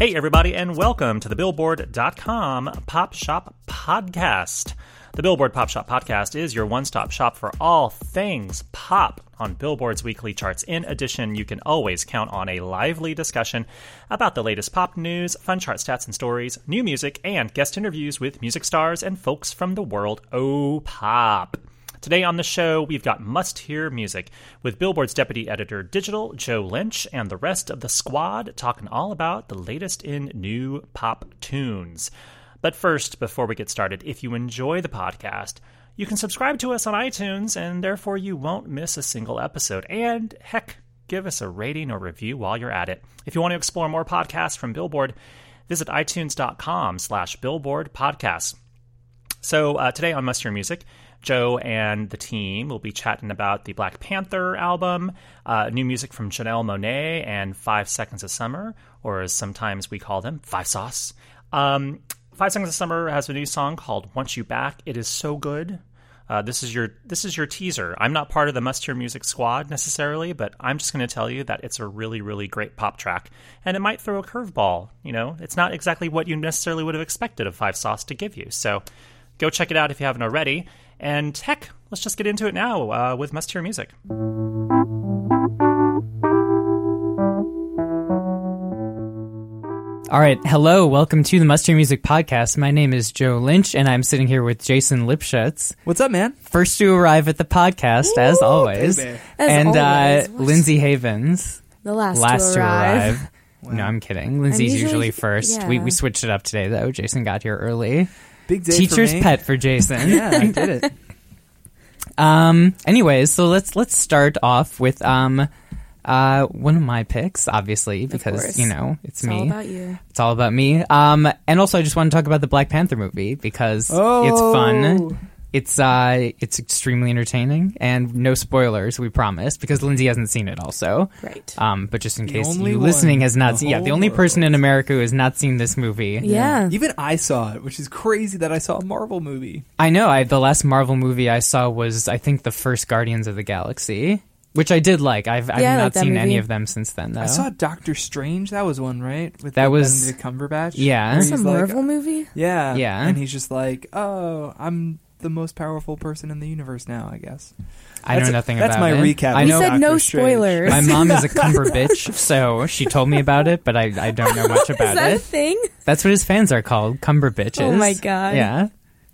Hey, everybody, and welcome to the Billboard.com Pop Shop Podcast. The Billboard Pop Shop Podcast is your one stop shop for all things pop on Billboard's weekly charts. In addition, you can always count on a lively discussion about the latest pop news, fun chart stats and stories, new music, and guest interviews with music stars and folks from the world o pop. Today on the show, we've got must hear music with Billboard's deputy editor digital, Joe Lynch, and the rest of the squad talking all about the latest in new pop tunes. But first, before we get started, if you enjoy the podcast, you can subscribe to us on iTunes, and therefore you won't miss a single episode. And heck, give us a rating or review while you're at it. If you want to explore more podcasts from Billboard, visit itunes.com slash billboard podcasts. So uh, today on Must Hear Music, Joe and the team will be chatting about the Black Panther album, uh, new music from Janelle Monáe and Five Seconds of Summer, or as sometimes we call them, Five Sauce. Um, Five Seconds of Summer has a new song called "Want You Back." It is so good. Uh, this is your this is your teaser. I'm not part of the Must Hear Music squad necessarily, but I'm just going to tell you that it's a really really great pop track, and it might throw a curveball. You know, it's not exactly what you necessarily would have expected of Five Sauce to give you. So, go check it out if you haven't already. And heck, let's just get into it now uh, with Must Hear Music. All right. Hello. Welcome to the Must Hear Music Podcast. My name is Joe Lynch, and I'm sitting here with Jason Lipshutz. What's up, man? First to arrive at the podcast, as always. As and always. Uh, Lindsay Havens, The last, last to arrive. No, I'm kidding. Lindsay's usually- usually, first. We, we switched it up today, though. Jason got here early. Big day Teacher's for me. pet for Jason. Yeah, I did it. Um. Anyways, so let's let's start off with um, uh, one of my picks, obviously, because you know it's, It's me. all about you. It's all about me. Um, and also I just want to talk about the Black Panther movie because Oh. it's fun. It's uh, it's extremely entertaining and no spoilers, we promise, because Lindsay hasn't seen it also. Right. Um, but just in The case only you listening has in not the seen, yeah, whole the only person world. in America who has not seen this movie. Yeah. Even I saw it, which is crazy that I saw a Marvel movie. I know. I the last Marvel movie I saw was I think the first Guardians of the Galaxy, which I did like. I've I've Yeah, I like not that seen any movie. of them since then though. I saw Doctor Strange. That was one, right? With That the was- Benedict Cumberbatch. Yeah. Where That's a he's like- Marvel movie? Yeah, Yeah. And he's just like, "Oh, I'm the most powerful person in the universe now." I guess. I know That's- nothing that's about my it. recap. I We know said no Doctor Strange. spoilers. my mom is a cumber bitch, so she told me about it, but I, I don't know much about Is that a it. thing? That's what his fans are called, cumber bitches. Oh my God. Yeah.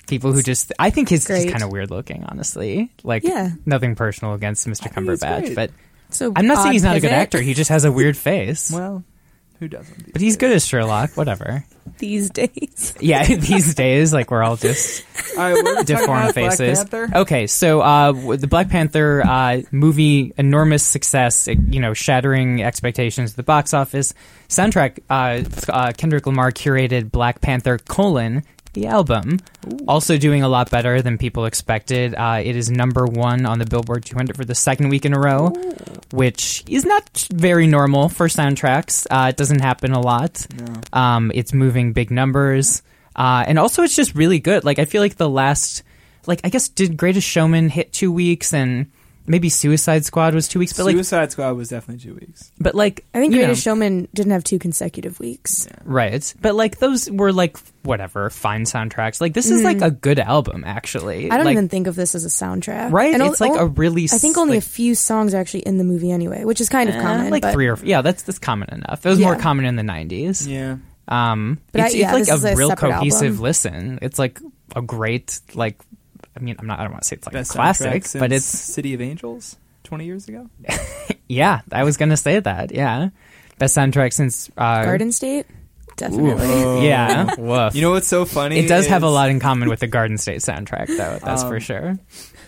People who just I think he's, he's Great. kind of weird looking, honestly. Like Yeah. nothing personal against Mr. Cumberbatch, but So I'm not saying he's not a good actor. He just has a weird face. Well, who doesn't? but he's good as Sherlock, whatever. these days. Yeah, these days like we're all just All right, what are deformed about? Black faces. Okay, so uh, the Black Panther uh, movie, enormous success, you know, shattering expectations at the box office. Soundtrack, uh, uh, Kendrick Lamar curated Black Panther colon the album, also doing a lot better than people expected. Uh, it is number one on the Billboard 200 for the second week in a row, which is not very normal for soundtracks. Uh, it doesn't happen a lot. Um, it's moving big numbers. Uh, and also, it's just really good. Like, I feel like the last, like, I guess, did Greatest Showman hit two weeks and maybe Suicide Squad was two weeks? But, like, Suicide Squad was definitely two weeks. but, like, I think you Greatest know, Showman didn't have two consecutive weeks. Right. But, like, those were, like, whatever, fine soundtracks. Like, this is, like, a good album, actually. I don't Like, even think of this as a soundtrack. Right? And It's o- like o- a really I think only like, a few songs are actually in the movie anyway, which is kind of eh, common. like but three or yeah, that's that's common enough. It was more common in the '90s. Yeah. Um, But I- it's, yeah, it's this is like a a real cohesive album. listen. It's like a great like. I mean, I'm not. I don't want to say it's like Best a classic, since but it's City of Angels twenty years ago. yeah. I was gonna say that. Yeah, best soundtrack since uh, Garden State, definitely. Yeah, woof. You know what's so funny? it does have a lot in common with the Garden State soundtrack, though. That's for Um, sure.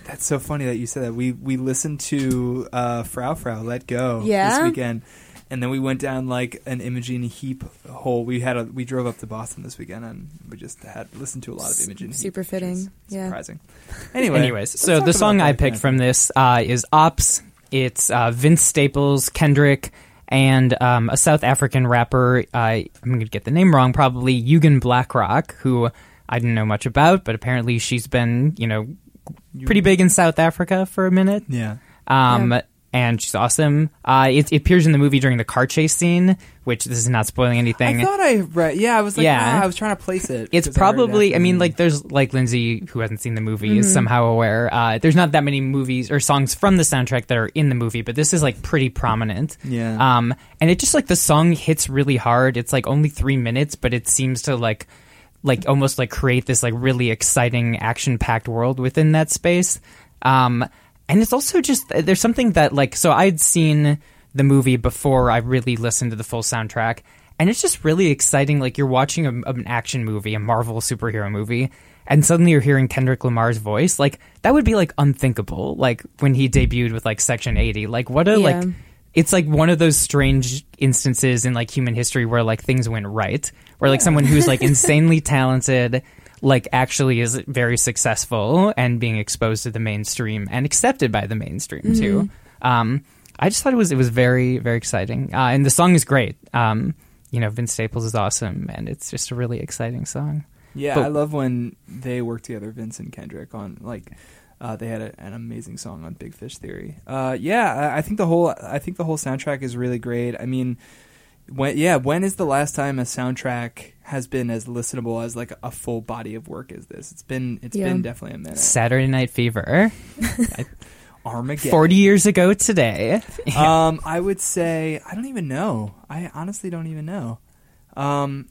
That's so funny that you said that. We we listened to uh, Frou Frou Let Go Yeah? this weekend, and then we went down like an Imogen Heap hole. We had a we drove up to Boston this weekend, and we just had listened to a lot of Imogen. Super which fitting. Yeah. surprising. Anyway, Anyways, so the song I picked from this uh, is Ops. It's uh, Vince Staples, Kendrick, and um, a South African rapper. Uh, I'm going to get the name wrong, probably Yugen Blakrok, who I didn't know much about, but apparently she's been, you know, pretty big in South Africa for a minute. Yeah. Um, Yeah. And she's awesome. Uh, it, it appears in the movie during the car chase scene, which this is not spoiling anything. I thought I read. Yeah, I was like, Yeah. ah, I was trying to place it. It's because I probably. I mean, like, there's like Lindsay who hasn't seen the movie is somehow aware. Uh, there's not that many movies or songs from the soundtrack that are in the movie, but this is like pretty prominent. Yeah. Um, and it just like the song hits really hard. It's like only three minutes, but it seems to like, like almost like create this like really exciting action packed world within that space. Um, and it's also just uh, there's something that like so I'd seen the movie before I really listened to the full soundtrack, and it's just really exciting. Like you're watching a, an action movie, a Marvel superhero movie, and suddenly you're hearing Kendrick Lamar's voice. Like that would be like unthinkable. Like when he debuted with like Section 80. Like what a Yeah. like. It's like one of those strange instances in like human history where like things went right, where like someone who's like insanely talented like actually is very successful and being exposed to the mainstream and accepted by the mainstream too. Um, I just thought it was it was very very exciting, uh, and the song is great. Um, you know, Vince Staples is awesome, and it's just a really exciting song. Yeah, But- I love when they work together, Vince and Kendrick, on like uh, they had a, an amazing song on Big Fish Theory. Uh, yeah, I, I think the whole I think the whole soundtrack is really great. I mean, when yeah, when is the last time a soundtrack has been as listenable as like a full body of work as this? It's been it's Yeah. been definitely a minute. Saturday Night Fever, Armageddon. forty years ago today. Um, I would say I don't even know. I honestly don't even know. Um,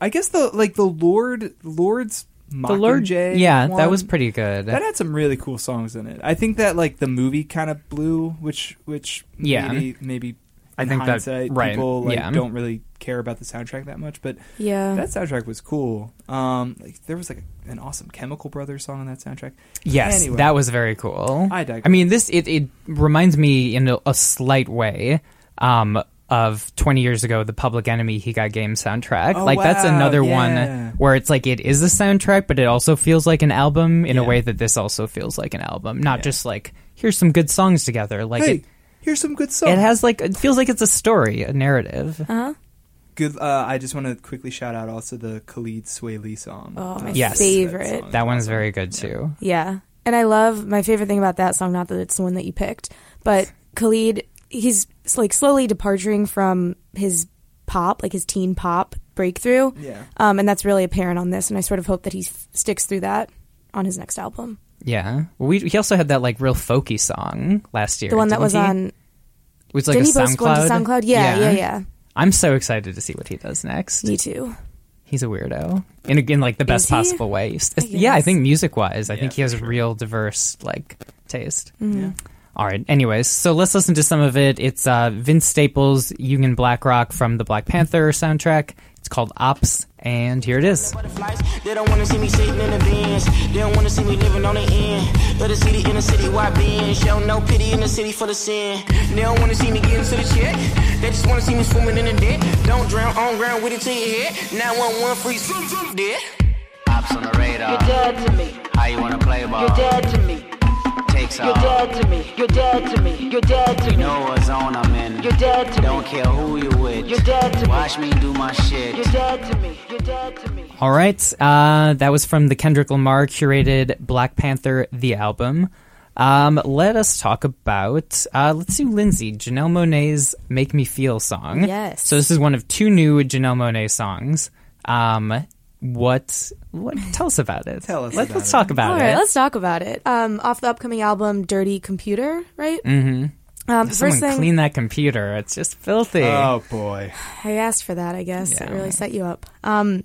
I guess the like the Lord Lord's the Lord, J. yeah, that was pretty good. That had some really cool songs in it. I think that like the movie kind of blew, which which Yeah. maybe maybe I in think that- hindsight, right, people like yeah. don't really care about the soundtrack that much, but Yeah. that soundtrack was cool. Um, like there was like an awesome Chemical Brothers song on that soundtrack. Yes, Anyway. that was very cool. I digress. I mean, this it, it reminds me in a, a slight way um, of 20 years ago, the Public Enemy "He Got Game" soundtrack. Oh, like that's another yeah. one where it's like it is a soundtrack, but it also feels like an album in a way that this also feels like an album. Not Yeah. just like here's some good songs together. Like hey, it, here's some good songs. it has like it feels like it's a story, a narrative. Uh-huh. Good. Uh, I just want to quickly shout out also the Khalid Swae Lee song. Oh, my Yes. favorite. song That one's very good too. Yeah. And I love my favorite thing about that song, not that it's the one that you picked, but Khalid, he's like slowly departing from his pop, like his teen pop breakthrough. Yeah. Um, and that's really apparent on this. And I sort of hope that he f- sticks through that on his next album. Yeah, we he also had that like real folky song last year. The one that was he? on. It was like didn't a he post one to SoundCloud. SoundCloud? Yeah, yeah, yeah. I'm so excited to see what he does next. Me too. He's a weirdo in in like the best possible way. I Yeah, I think music wise, I Yeah, think he has a sure. real diverse like taste. Yeah. All right. Anyways, so let's listen to some of it. It's uh, Vince Staples, Yugen Blakrok from the Black Panther soundtrack. It's called Ops, and here it is. They don't wanna see me sitting in the bins. They don't wanna see me living on the end. Of the city in the city, why being? Show no pity in the city for the sin. They don't wanna see me getting to the check. They just wanna see me swimming in the debt. Don't drown on ground with it to your head. 911 free, zoom, zoom, dead. Ops on the radar. You're dead to me. How you wanna play ball? You're dead to me. Takes You're off. dead to me. You're dead to me. You're dead to You me. know what zone I'm in. You're dead to Don't me. care who you with. You're dead to me. Watch me do my shit. You're dead to me. You're dead to me. All right. Uh, that was from the Kendrick Lamar curated Black Panther, the album. Um, let us talk about, uh, let's do Lindsay, Janelle Monáe's Make Me Feel song. Yes. So this is one of two new Janelle Monáe songs. Um, what, what, tell us about it. Tell us Let, about us it. talk about All it. right, let's talk about it. Um, off the upcoming album, Dirty Computer, right? mm-hmm. Um, Someone first thing, clean that computer. It's just filthy. Oh boy. I asked for that, I guess. Yeah. It really set you up. Um,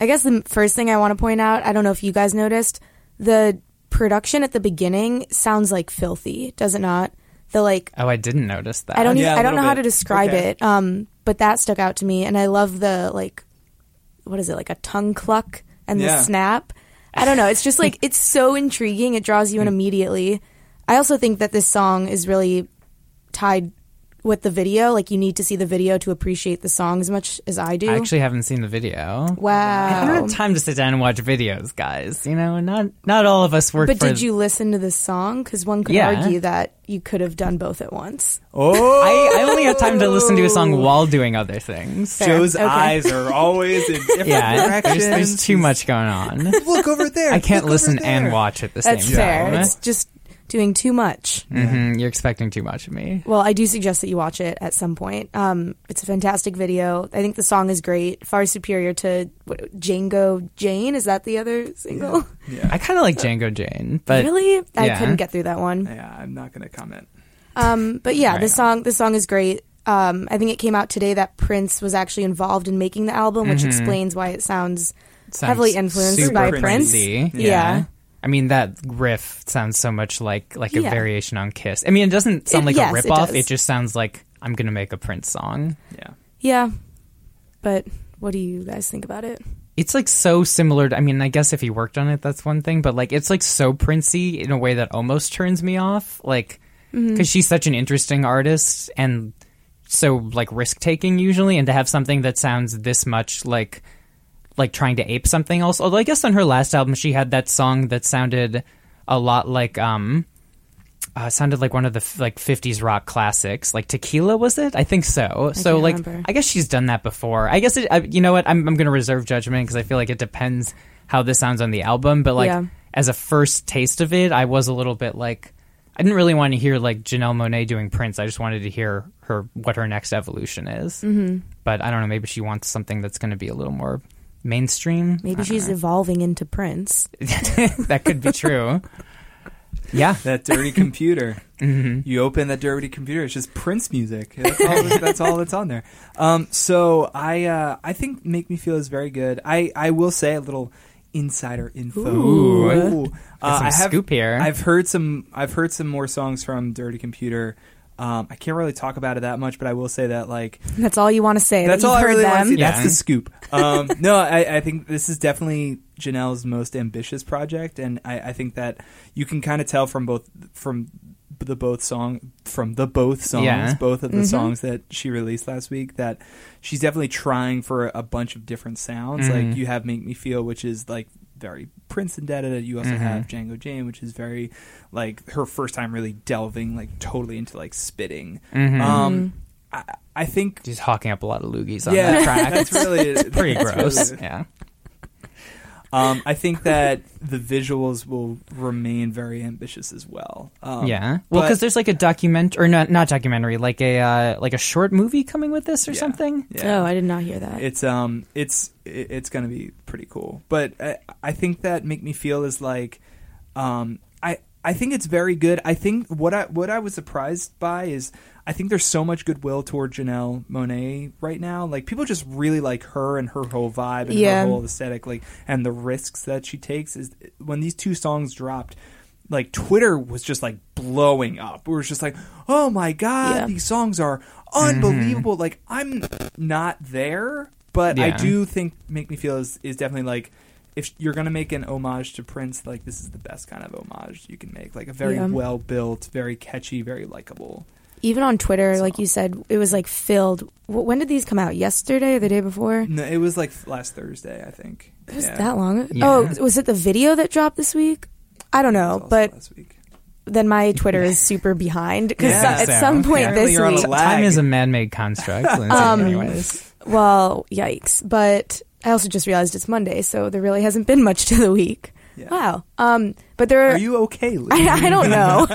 I guess the first thing I want to point out, I don't know if you guys noticed, the production at the beginning sounds like filthy, does it not? The like Oh, I didn't notice that. I don't Yeah, even, a I don't know little how to describe Okay. it. Um, but that stuck out to me and I love the like what is it? Like a tongue cluck and Yeah. the snap. I don't know. It's just like it's so intriguing. It draws you Hmm. in immediately. I also think that this song is really tied with the video. Like you need to see the video to appreciate the song as much as I do. I actually haven't seen the video. wow. I don't have time to sit down and watch videos, guys. You know, not not all of us work. But for, did you listen to the song? Because one could Yeah. argue that you could have done both at once. Oh, I, I only have time to listen to a song while doing other things. Fair. Joe's Okay. eyes are always in different Yeah, there's, directions. there's too much going on. Look over there. I can't Look listen and watch at the That's same fair. time. It's just doing too much. hmm You're expecting too much of me. Well, I do suggest that you watch it at some point. Um, it's a fantastic video. I think the song is great, far superior to what, Django Jane. Is that the other single? Yeah. I kind of like Django Jane, but really? I yeah. couldn't get through that one. yeah, I'm not going to comment. Um, but yeah, the song the song is great. Um, I think it came out today that Prince was actually involved in making the album, which explains why it sounds sounds heavily influenced by Prince-y. Prince. Yeah. I mean that riff sounds so much like like a Yeah. variation on Kiss. I mean, it doesn't sound It- like yes, a it rip off. does. It, just sounds like I'm gonna make a Prince song. Yeah. Yeah. But what do you guys think about it? It's like so similar. To, I mean, I guess if he worked on it, that's one thing. But like, it's like so Princey in a way that almost turns me off. Like, mm-hmm. because she's such an interesting artist and so like risk taking usually, and to have something that sounds this much like like trying to ape something else. Although I guess on her last album she had that song that sounded a lot like um uh, sounded like one of the f- like 50s rock classics like tequila was it i think so so like remember. i guess she's done that before i guess it, I, you know what i'm, I'm gonna reserve judgment because i feel like it depends how this sounds on the album but like Yeah. as a first taste of it i was a little bit like i didn't really want to hear like janelle monáe doing prince i just wanted to hear her what her next evolution is mm-hmm. but i don't know maybe she wants something that's going to be a little more mainstream Maybe she's evolving into Prince. that could be true yeah That dirty computer. Mm-hmm. You open that dirty computer. It's just Prince music. That's all. that's all that's on there. Um, so I uh, I think "Make Me Feel" is very good. I, I will say a little insider info. Ooh. Uh, some I have, scoop here. I've heard some. I've heard some more songs from Dirty Computer. Um, I can't really talk about it that much, but I will say that like That's all you want to say. that's that all I heard really want to them. see. Yeah. That's the scoop. Um, no, I, I think this is definitely Janelle's most ambitious project, and I, I think that you can kind of tell from both from the both song from the both songs, Yeah. both of the songs that she released last week, that she's definitely trying for a bunch of different sounds. Like you have "Make Me Feel," which is like very Prince indebted. You also mm-hmm. have Django Jane, which is very like her first time really delving like totally into like spitting. Mm-hmm. Um, mm-hmm. I, I think she's hawking up a lot of loogies on yeah, that track. that's really pretty that's gross. really- yeah um, I think that the visuals will remain very ambitious as well. Um, yeah well because there's like a document or not not documentary like a uh, like a short movie coming with this or Yeah. something Yeah. Oh, I did not hear that. It's um, it's it- it's gonna be pretty cool. But I, I think that make me feel is like, um, I I think it's very good. I think what I what I was surprised by is I think there's so much goodwill toward Janelle Monáe right now. Like people just really like her and her whole vibe and Yeah. her whole aesthetic, like and the risks that she takes. Is when these two songs dropped. Like Twitter was just like blowing up. We were just like, "Oh my god, Yeah. these songs are mm-hmm. unbelievable!" Like I'm not there, but I do think "Make Me Feel" is, is definitely like if you're gonna make an homage to Prince, like this is the best kind of homage you can make. Like a very Yeah. well built, very catchy, very likable. Even on Twitter, like you said, it was like filled. When did these come out? Yesterday or the day before? No, it was like last Thursday, I think. It was Yeah. that long. Yeah. Oh, was it the video that dropped this week? I don't It was know, also but last week. then my Twitter is super behind because Yeah, at so some point apparently this you're on a week, time is a man-made construct Lindsay, Um, anyways well, yikes! But I also just realized it's Monday, so there really hasn't been much to the week. Yeah. Wow. Um, but there Are you okay, Lee? I, I don't know.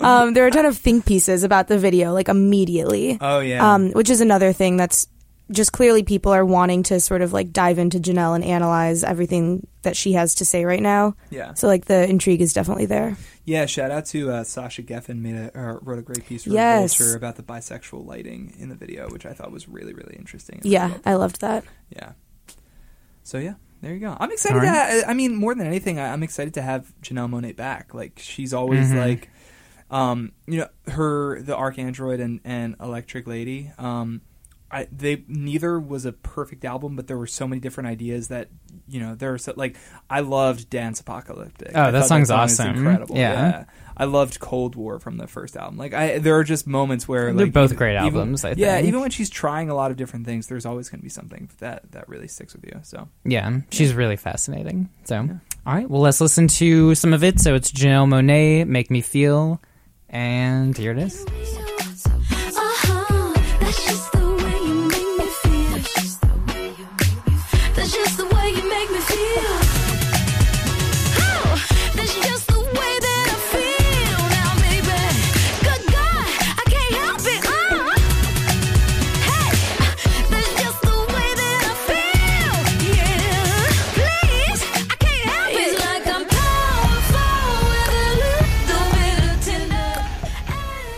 um, there are a ton of think pieces about the video, like immediately. Oh yeah. Um, which is another thing that's just clearly people are wanting to sort of like dive into Janelle and analyze everything that she has to say right now. yeah. So like the intrigue is definitely there. Yeah, shout out to uh, Sasha Geffen made a uh, wrote a great piece for Yes. Vulture about the bisexual lighting in the video, which I thought was really really interesting. Yeah, I loved that. yeah. So yeah, there you go. I'm excited. Right. I mean, more than anything, I'm excited to have Janelle Monáe back. Like she's always Mhm. like, um, you know, her the ArchAndroid and and Electric Lady. Um, I, they neither was a perfect album, but there were so many different ideas that you know there were so, like I loved Dance Apocalyptic. Oh, I that thought song's song awesome. incredible. Yeah. I loved Cold War from the first album. Like I, there are just moments where They're like, both even- great even- albums, I yeah, even when she's trying a lot of different things, there's always going to be something that that really sticks with you. So Yeah, she's really fascinating. So, all right, well, let's listen to some of it. So it's Janelle Monáe, "Make Me Feel," and here it is.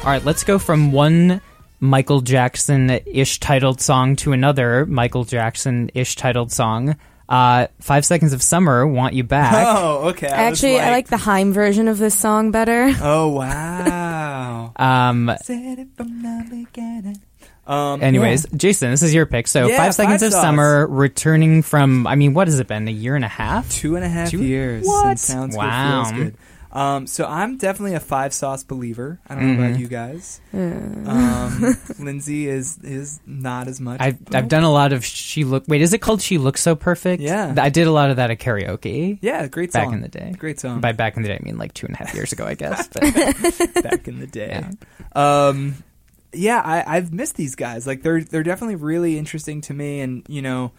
All right, let's go from one Michael Jackson ish titled song to another Michael Jackson ish titled song. Uh, Five Seconds of Summer, Want You Back. oh, okay. I was Actually, I like the Haim version of this song better. Oh wow. Um, Said it from the beginning. Um, anyways, Jason, this is your pick. So Yeah, Five Seconds Five of Sauce. Summer, returning from, I mean, what has it been? A year and a half? two and a half Two- years. What? Since Sounds Wow. Good, feels good. Um, so I'm definitely a five sauce believer. I don't know Mm-hmm. about you guys. Um, Lindsay is is not as much. I've, I've done a lot of She Look, wait, is it called She Looks So Perfect? Yeah. I did a lot of that at karaoke. yeah, great song Back in the day. Great song. By back in the day, I mean like two and a half years ago, I guess. But back in the day. Um, yeah, I, I've missed these guys. Like they're they're definitely really interesting to me, and you know,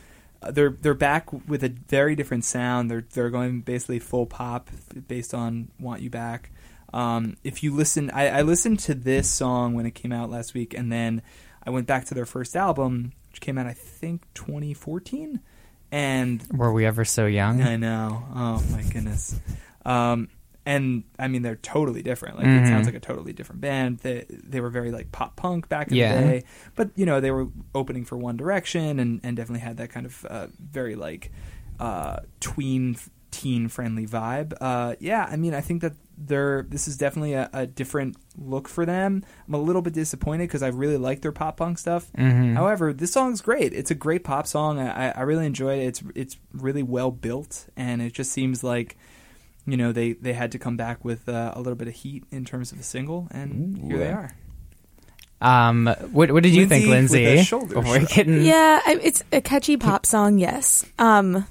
they're they're back with a very different sound. They're they're going basically full pop based on "Want You Back." Um, if you listen, I, I listened to this song when it came out last week, and then I went back to their first album, which came out I think 2014, and were we ever so young? I know. Oh my goodness. Um, and I mean, they're totally different. Like Mhm. it sounds like a totally different band. They they were very like pop punk back in Yeah. the day, but you know they were opening for One Direction and and definitely had that kind of uh, very like uh, tween teen friendly vibe. Uh, yeah, I mean, I think that they're this is definitely a, a different look for them. I'm a little bit disappointed because I really like their pop punk stuff. Mhm. However, this song's great. It's a great pop song. I, I really enjoy it. It's it's really well built, and it just seems like you know they, they had to come back with uh, a little bit of heat in terms of a single, and here they are. Um, what what did you think, Lindsay with Lindsay? Before getting Yeah, it's a catchy pop song. Yes. Um,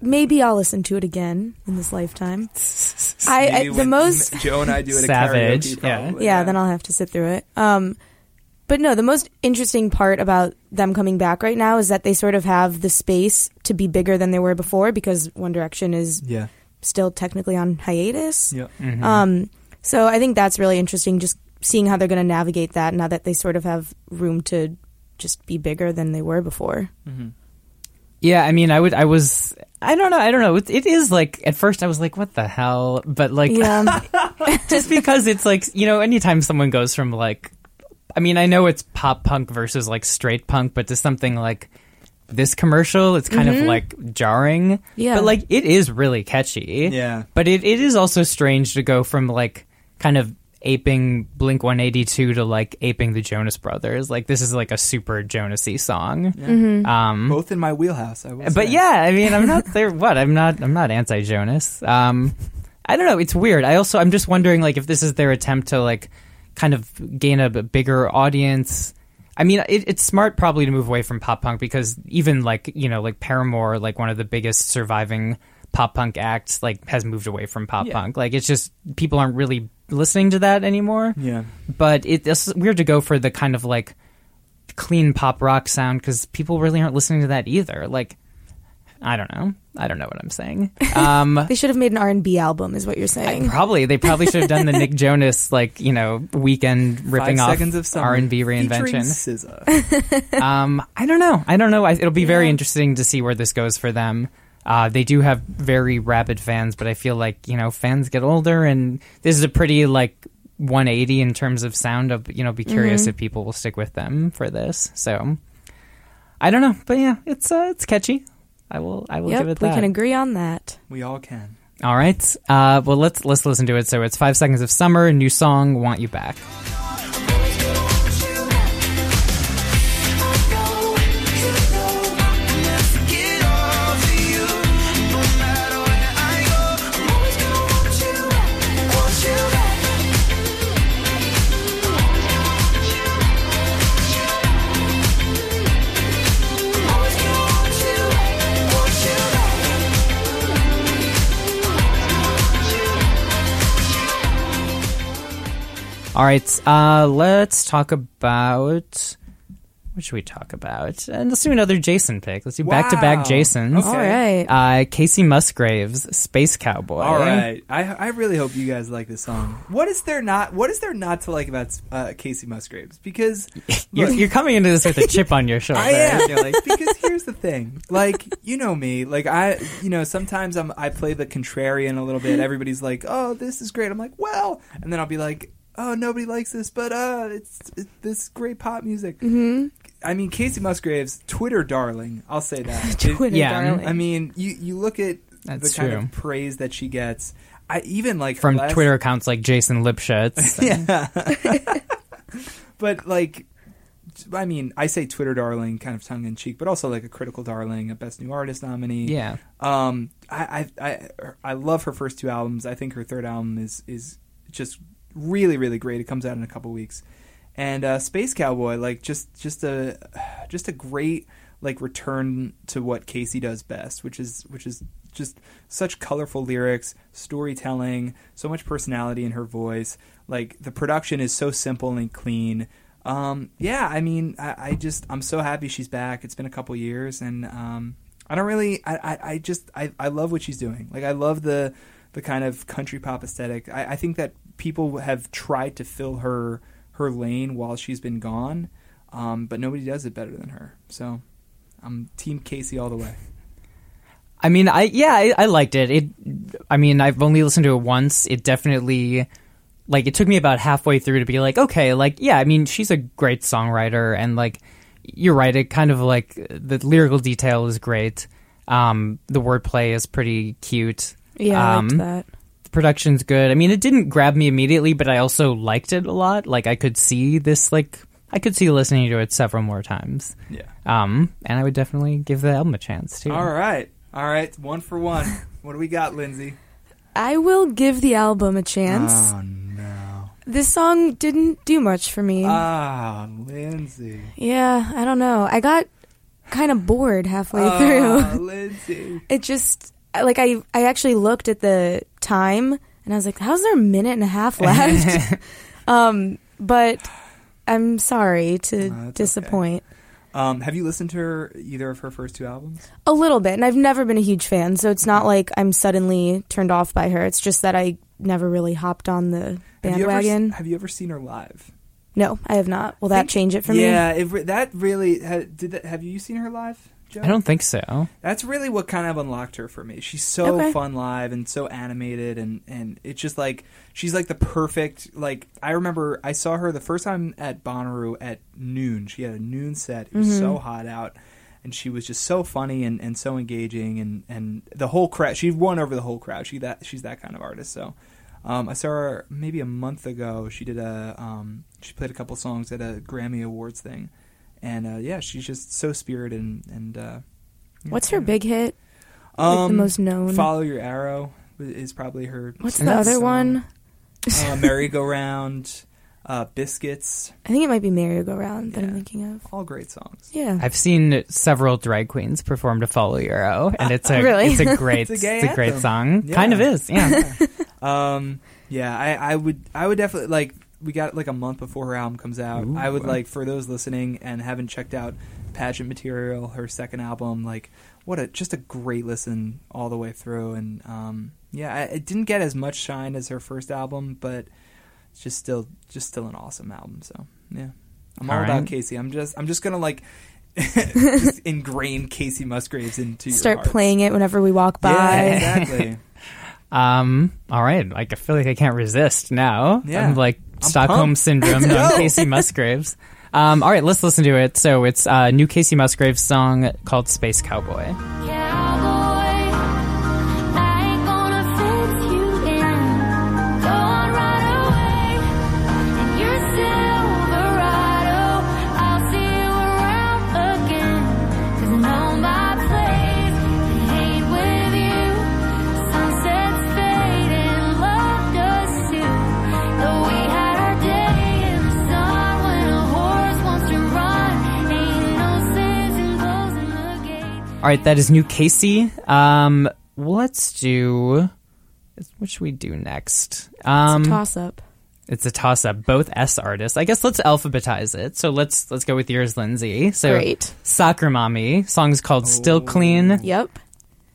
maybe I'll listen to it again in this lifetime. I, I the most Joe and I do it Savage, karaoke, yeah. probably, yeah, then I'll have to sit through it. Um, but no, the most interesting part about them coming back right now is that they sort of have the space to be bigger than they were before because One Direction is yeah, still technically on hiatus. yeah. Mm-hmm. Um, so I think that's really interesting, just seeing how they're going to navigate that now that they sort of have room to just be bigger than they were before. Yeah, I mean, I would, I was, I don't know, I don't know. It, it is like at first I was like, what the hell? But like, Yeah, just because it's like you know, anytime someone goes from like, I mean, I know it's pop punk versus like straight punk, but to something like this commercial, it's kind of like jarring. Yeah. but like it is really catchy. Yeah. but it, it is also strange to go from like kind of aping Blink 182 to like aping the Jonas Brothers. Like this is like a super Jonasy song. Um, Both in my wheelhouse. I will but say. yeah, I mean, I'm not there. What? I'm not. I'm not anti Jonas. Um, I don't know. It's weird. I also I'm just wondering like if this is their attempt to like kind of gain a bigger audience. I mean, it, it's smart probably to move away from pop punk because even like you know like Paramore, like one of the biggest surviving pop punk acts, like has moved away from pop Yeah. punk. Like it's just people aren't really listening to that anymore yeah. but it, it's weird to go for the kind of like clean pop rock sound because people really aren't listening to that either. Like, I don't know. I don't know what I'm saying. Um, they should have made an R and B album, is what you're saying. probably they probably should have done the Nick Jonas like you know Weeknd ripping Five off seconds of summer R and B reinvention. SZA. Um, I don't know. I don't know. I, it'll be very interesting to see where this goes for them. Uh, they do have very rabid fans, but I feel like you know fans get older, and this is a pretty like 180 in terms of sound. Of you know, be curious if people will stick with them for this. So I don't know, but yeah, it's uh, it's catchy. I will I will yep, give it that. we can agree on that. we all can. All right. Uh, well, let's let's listen to it. So it's five seconds of summer, new song, "Want You Back." All right, uh, let's talk about. What should we talk about? And let's do another Jason pick. Let's do back to Wow. back Jasons. Okay. All right. Uh, Kacey Musgraves, Space Cowboy. All right, I I really hope you guys like this song. What is there not? What is there not to like about uh, Kacey Musgraves? Because You're, look, you're coming into this with a chip on your shoulder. I am. You're like, because here's the thing. Like, you know me. Like I you know, sometimes I'm I play the contrarian a little bit. Everybody's like, Oh, this is great. I'm like, well and then I'll be like, Oh, nobody likes this, but uh it's, it's this great pop music. Mm-hmm. I mean Kacey Musgraves, Twitter darling, I'll say that. It- Twitter yeah, darling. I mean, you you look at That's the kind true. of praise that she gets. I even like From last- Twitter accounts like Jason Lipshutz. but like I mean, I say Twitter darling kind of tongue in cheek, but also like a critical darling, a best new artist nominee. Yeah. Um, I, I I I love her first two albums. I think her third album is is just really really great. It comes out in a couple weeks, and uh, Space Cowboy like just just a just a great like return to what Kacey does best, which is which is just such colorful lyrics, storytelling, so much personality in her voice. Like the production is so simple and clean. Um, yeah, I mean, I, I just I'm so happy she's back. It's been a couple years, and um, I don't really, I, I, I just I, I love what she's doing. Like I love the the kind of country pop aesthetic. I, I think that people have tried to fill her her lane while she's been gone, um, but nobody does it better than her. So I'm Team Kacey all the way. I mean, I yeah, I, I liked it. It, I mean, I've only listened to it once. It definitely, like, it took me about halfway through to be like, okay, like, yeah, I mean, she's a great songwriter, and like, you're right. It kind of like the lyrical detail is great. Um, the wordplay is pretty cute. Yeah, I liked Um, that. The production's good. I mean, it didn't grab me immediately, but I also liked it a lot. Like, I could see this, like, I could see listening to it several more times. Yeah. Um, and I would definitely give the album a chance too. All right, all right, one for one. what do we got, Lindsay? I will give the album a chance. Oh no. This song didn't do much for me. Ah, Lindsay. yeah, I don't know. I got kind of bored halfway Ah, through. Lindsay. It just like I I actually looked at the time and I was like, how's there a minute and a half left? um, but I'm sorry to No, disappoint. Um, have you listened to her either of her first two albums? A little bit, and I've never been a huge fan, so it's not like I'm suddenly turned off by her. It's just that I never really hopped on the Have you ever, bandwagon. have you ever seen her live? no, I have not. Will that Think- change it for me? Yeah, that really did. That, have you seen her live? Joe? I don't think so. That's really what kind of unlocked her for me. She's so Okay. fun live and so animated, and and it's just like she's like the perfect. Like I remember I saw her the first time at Bonnaroo at noon. She had a noon set. It was so hot out. And she was just so funny and, and so engaging and, and the whole crowd. She won over the whole crowd. She that she's that kind of artist. So um, I saw her maybe a month ago. She did a um, she played a couple songs at a Grammy Awards thing, and uh, yeah, she's just so spirited and and uh, What's her yeah. big hit? Like the most known? Follow Your Arrow is probably her. What's the other um, one? uh, Merry Go Round, uh, Biscuits, I think it might be Merry Go Round that I'm thinking of. all great songs. Yeah. I've seen several drag queens perform to Follow Your Arrow, and it's a Really? it's a great It's a it's a great song. Yeah. Kind of is, yeah. Um, yeah, I, I would I would definitely like. We got it like a month before her album comes out. Ooh. I would like for those listening and haven't checked out Pageant Material, her second album. Like, what a just a great listen all the way through. And um, yeah, I, it didn't get as much shine as her first album, but it's just still just still an awesome album. So yeah, I'm all, All about. Kacey. I'm just I'm just gonna like just ingrain Kacey Musgraves into your Start playing it whenever we walk by. Yeah, exactly. Um, all right, like I feel like I can't resist now. Yeah. I'm like Stockholm pumped. syndrome Let's on. Kacey Musgraves. Um, all right, let's listen to it. So it's a new Kacey Musgraves song called Space Cowboy. Cowboy, All right, that is new Kacey. Um, let's do. What should we do next? Um, Toss up. It's a toss up. Both S artists. I guess let's alphabetize it. So let's let's go with yours, Lindsay. So Great. Soccer Mommy. Song's called Still Clean. Yep.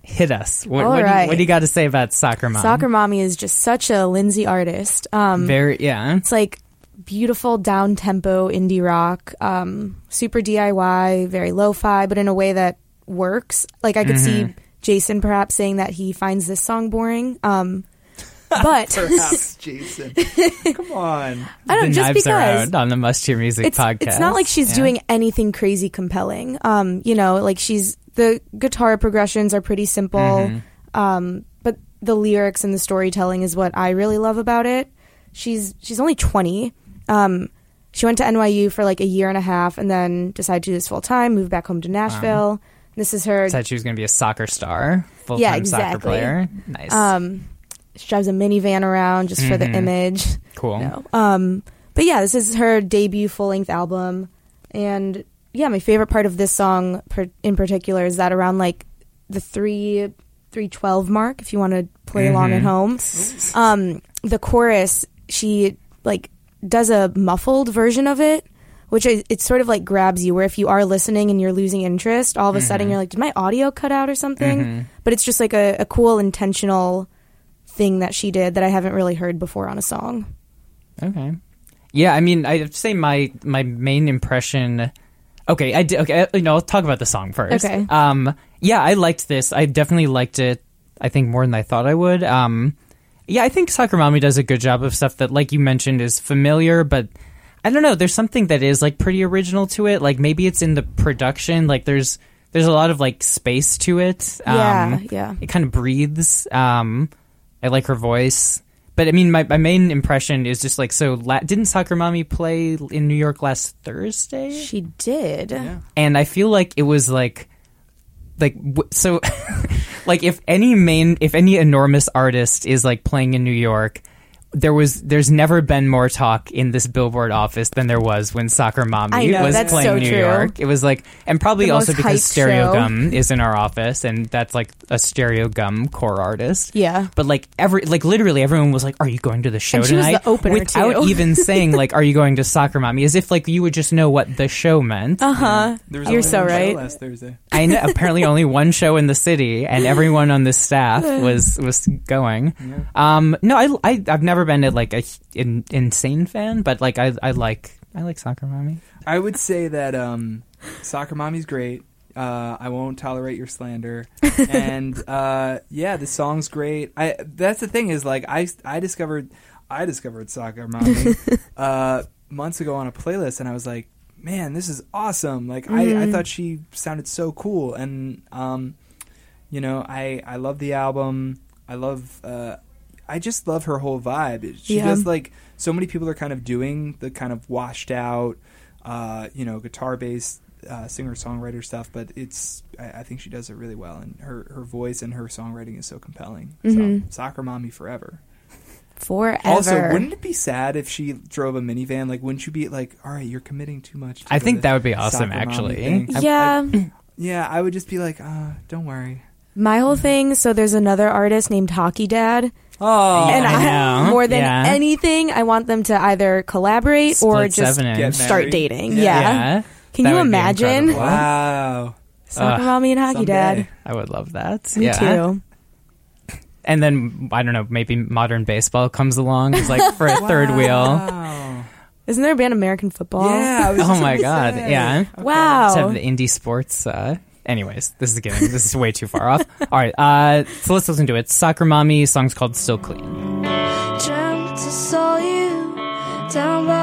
Hit us. What, All what, do you, what do you got to say about Soccer Mommy? Soccer Mommy is just such a Lindsay artist. Um, Very yeah. It's like beautiful down tempo indie rock, um, super DIY, very lo fi, but in a way that works. Like I could Mm-hmm. see Jason perhaps saying that he finds this song boring. Um, but Perhaps, Jason. Come on. I don't the just because on the Must Hear Music it's podcast. it's not like she's Yeah. doing anything crazy compelling. Um, you know, like she's the guitar progressions are pretty simple. Mm-hmm. Um, but the lyrics and the storytelling is what I really love about it. She's she's only twenty. Um, she went to NYU for like a year and a half, and then decided to do this full time. Moved back home to Nashville. This is her. Said she was going to be a soccer star, full time Yeah, soccer player. Nice, Um, she drives a minivan around just for the Mhm. image. cool. No. Um, but yeah, this is her debut full length album, and yeah, my favorite part of this song per- in particular is that around like the three three twelve mark, if you want to play along at home, um, the chorus she like does a muffled version of it. Which is, it sort of like grabs you, where if you are listening and you're losing interest, all of a sudden you're like, "Did my audio cut out or something?" But it's just like a, a cool, intentional thing that she did that I haven't really heard before on a song. Okay. Yeah, I mean, I'd say my my main impression. Okay, I did. Okay, I- you know, I'll talk about the song first. Okay. Um, yeah, I liked this. I definitely liked it. I think more than I thought I would. Um, yeah, I think Mommy does a good job of stuff that, like you mentioned, is familiar, but I don't know. There's something that is like pretty original to it. Like maybe it's in the production. Like there's there's a lot of like space to it. Yeah, Um, yeah. It kind of breathes. Um, I like her voice. But I mean, my, my main impression is just like so. La- didn't Soccer Mommy play in New York last Thursday? She did. and I feel like it was like like w- so like if any main if any enormous artist is like playing in New York there was there's never been more talk in this billboard office than there was when Soccer Mommy know, was playing so New true. York. It was like and probably The also because Stereo show. Gum is in our office and that's like a Stereogum core artist. Yeah. But like every like literally everyone was like, Are you going to the show And she was tonight? the opener, Without too. even saying like, Are you going to Soccer Mommy? As if like you would just know what the show meant. Uh huh. There was You're so right. Last Thursday. I know apparently only one show in the city, and everyone on the staff was was going. Um, no, I, I I've never been to like a in, insane fan, but like I I like I like Soccer Mommy. I would say that um, Soccer Mommy's great. Uh, I won't tolerate your slander, and uh, yeah, the song's great. I that's the thing is like I I discovered I discovered Soccer Mommy uh, months ago on a playlist, and I was like, man, this is awesome. Like I, I thought she sounded so cool, and um, you know, I I love the album. I love. Uh, I just love her whole vibe. She Yeah. does like so many people are kind of doing the kind of washed out, uh, you know, guitar based uh, singer songwriter stuff, but it's I, I think she does it really well, and her her voice and her songwriting is so compelling. So soccer mommy forever. Forever. Also, wouldn't it be sad if she drove a minivan? Like, wouldn't you be like, all right, you're committing too much? To I think that would be awesome, actually. thing." I- yeah. I- yeah, I would just be like, uh, don't worry. My whole thing. So there's another artist named Hockey Dad, Oh, and I I, know. more than Yeah. anything, I want them to either collaborate or just seven start dating. Yeah. Yeah. Yeah, Can That you imagine? incredible. wow. Soccer Ugh, mommy and hockey Someday. dad. I would love that. Me yeah. too. And then I don't know, maybe modern baseball comes along as like for a third wheel. Isn't there a band American football? Yeah. I was Oh my god, say. yeah. Okay. Just Wow. have the indie sports. Uh, anyways, this is getting this is way too far off. All right, uh, so let's listen to it. Soccer Mommy song's called "Still Clean." Dreamt saw you down by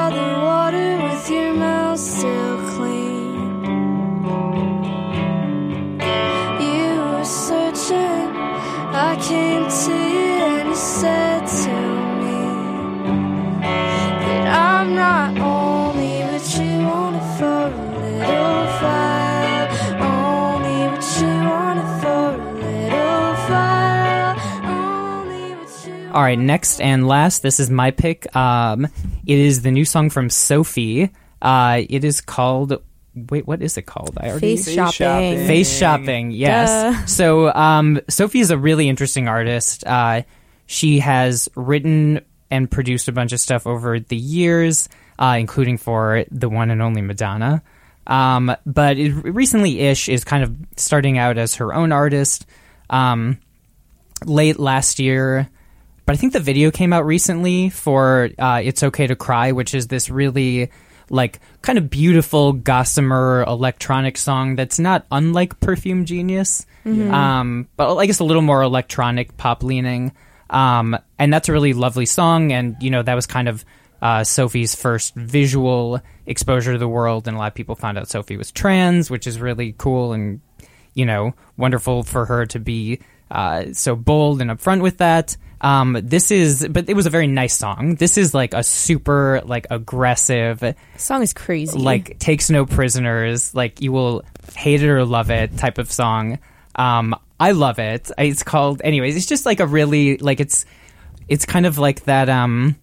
right, next and last, this is my pick. Um, it is the new song from Sophie. Uh, it is called. Wait, what is it called? I already Face Face shopping. shopping. Face shopping, yes. Duh. So, um, Sophie is a really interesting artist. Uh, she has written and produced a bunch of stuff over the years, uh, including for the one and only Madonna. Um, but it, recently, Ish is kind of starting out as her own artist. Um, late last year, but I think the video came out recently for uh, "It's Okay to Cry," which is this really like kind of beautiful gossamer electronic song that's not unlike Perfume Genius, um, but I guess a little more electronic pop leaning. Um, and that's a really lovely song, and you know that was kind of uh, Sophie's first visual exposure to the world, and a lot of people found out Sophie was trans, which is really cool and you know, wonderful for her to be uh, so bold and upfront with that. Um, this is, but it was a very nice song. This is like a super, like aggressive, The song is crazy. like takes no prisoners. Like you will hate it or love it type of song. Um, I love it. It's called, anyways. It's just like a really like it's, it's kind of like that. Um,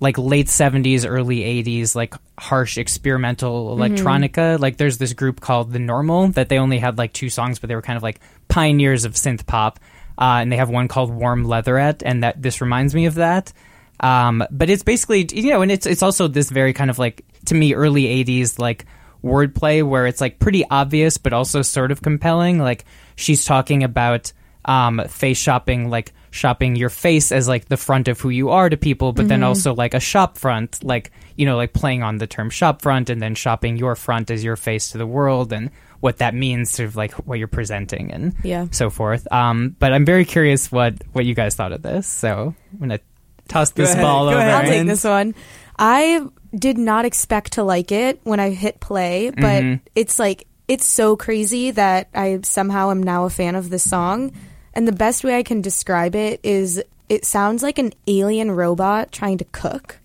like late 70s early 80s like harsh experimental electronica like there's this group called the normal that they only had like two songs but they were kind of like pioneers of synth pop uh, and they have one called warm leatherette and that this reminds me of that. Um, but it's basically you know and it's it's also this very kind of like to me early 80s like wordplay where it's like pretty obvious but also sort of compelling. Like she's talking about um, face shopping like shopping your face as like the front of who you are to people but then also like a shop front like you know like playing on the term shop front and then shopping your front as your face to the world and what that means sort of like what you're presenting and Yeah. so forth um, but i'm very curious what what you guys thought of this so i'm gonna toss this ahead, ball go over ahead. I'll take this one. I did not expect to like it when I hit play, but Mm-hmm. it's like it's so crazy that I somehow am now a fan of this song. And the best way I can describe it is it sounds like an alien robot trying to cook.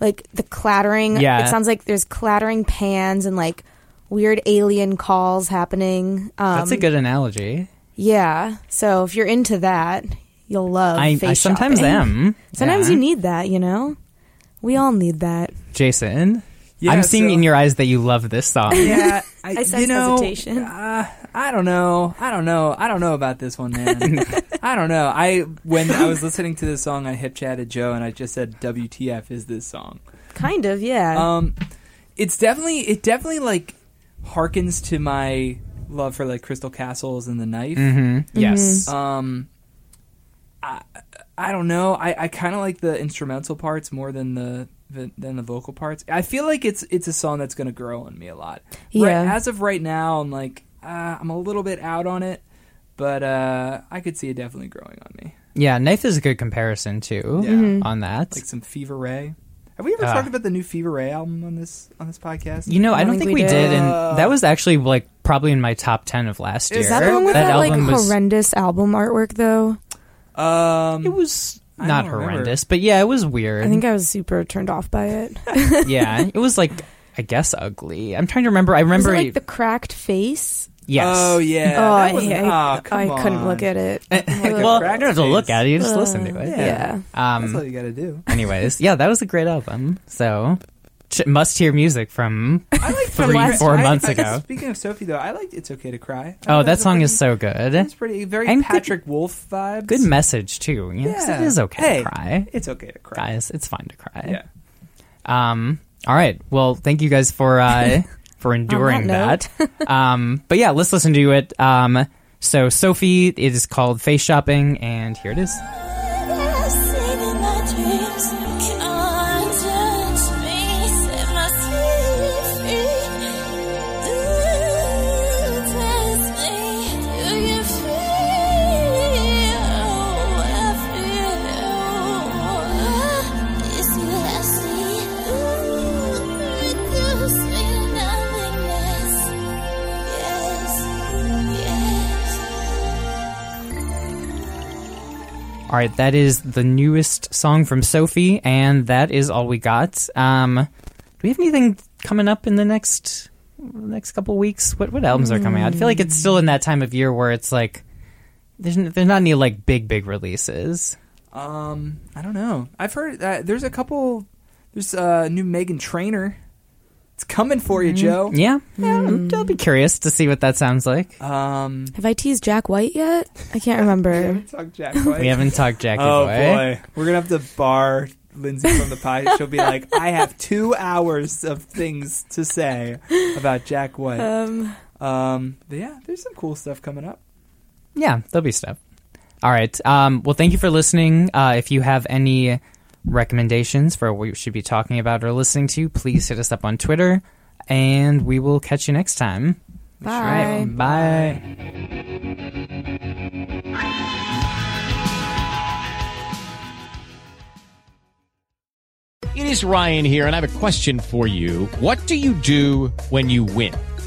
Like the clattering, Yeah. it sounds like there's clattering pans and like weird alien calls happening. Um, that's a good analogy yeah. So if you're into that, you'll love. I, I sometimes shopping. am Sometimes Yeah. you need that, you know? We all need that. jason Yeah, i'm seeing so- in your eyes that you love this song Yeah, I, I sense you know, hesitation. Uh, I don't know. I don't know. I don't know about this one, man. I don't know. I when I was listening to this song, I hip chatted Joe and I just said, "WTF is this song?" Kind of, yeah. Um, it's definitely it definitely like harkens to my love for like Crystal Castles and the Knife. hmm yes Um, I I don't know. I, I kind of like the instrumental parts more than the, the than the vocal parts. I feel like it's it's a song that's gonna grow on me a lot. Yeah. Right, as of right now, I'm like uh, I'm a little bit out on it, but uh, I could see it definitely growing on me. Yeah, Knife is a good comparison too Yeah. Mm-hmm. on that. Like some Fever Ray. Have we ever Ah. talked about the new Fever Ray album on this on this podcast? you know, I I don't think think we we did. did, and that was actually like probably in my top ten of last year. Is Is that the one with that that, like album was horrendous album artwork though? um, it was I not don't remember. horrendous, but yeah, it was weird. I think I was super turned off by it. yeah, it was like I guess ugly. I'm trying to remember. I Was remember it like the cracked face? yes. Oh yeah. oh, that I, wasn't- I, oh, come I couldn't on. look at it. Like well, you cracked don't have to look at it. You just Uh, listen to it. Yeah. That's all Um. you got to do. Anyways, yeah, that was a great album. So must hear music from I like three, last- four I- months I- ago. Speaking of Sophie, though, I liked "It's Okay to Cry." I Oh, that song pretty- is so good. It's pretty very And good- Patrick Wolf vibes. Good message too. You know, Yeah. it is okay Hey. to cry, It's okay to cry. guys. It's fine to cry. Yeah. Um. All right. Well, thank you guys for uh, for enduring that that. um. But yeah, let's listen to it. Um. So Sophie, it is called Face Shopping, and here it is. All right, that is the newest song from Sophie, and that is all we got. Um, do we have anything coming up in the next next couple weeks? What what albums are coming out? I feel like it's still in that time of year where it's like there's n- there's not any like big big releases. Um, I don't know. I've heard uh, there's a couple. There's a new Meghan Trainor. It's coming for you, Joe. Yeah, yeah. I'll be curious to see what that sounds like. Um, Have I teased Jack White yet? I can't remember. talk Jack White. We haven't talked Jackie Oh Boy. boy, we're gonna have to bar Lindsay from the pie. She'll be like, "I have two hours of things to say about Jack White." Um, Um, but yeah, there's some cool stuff coming up. Yeah, there'll be stuff. All right. Um, well, thank you for listening. Uh, if you have any recommendations for what we should be talking about or listening to, please hit us up on Twitter, and we will catch you next time. bye. All right. Bye. It is Ryan here, and I have a question for you. What do you do when you win?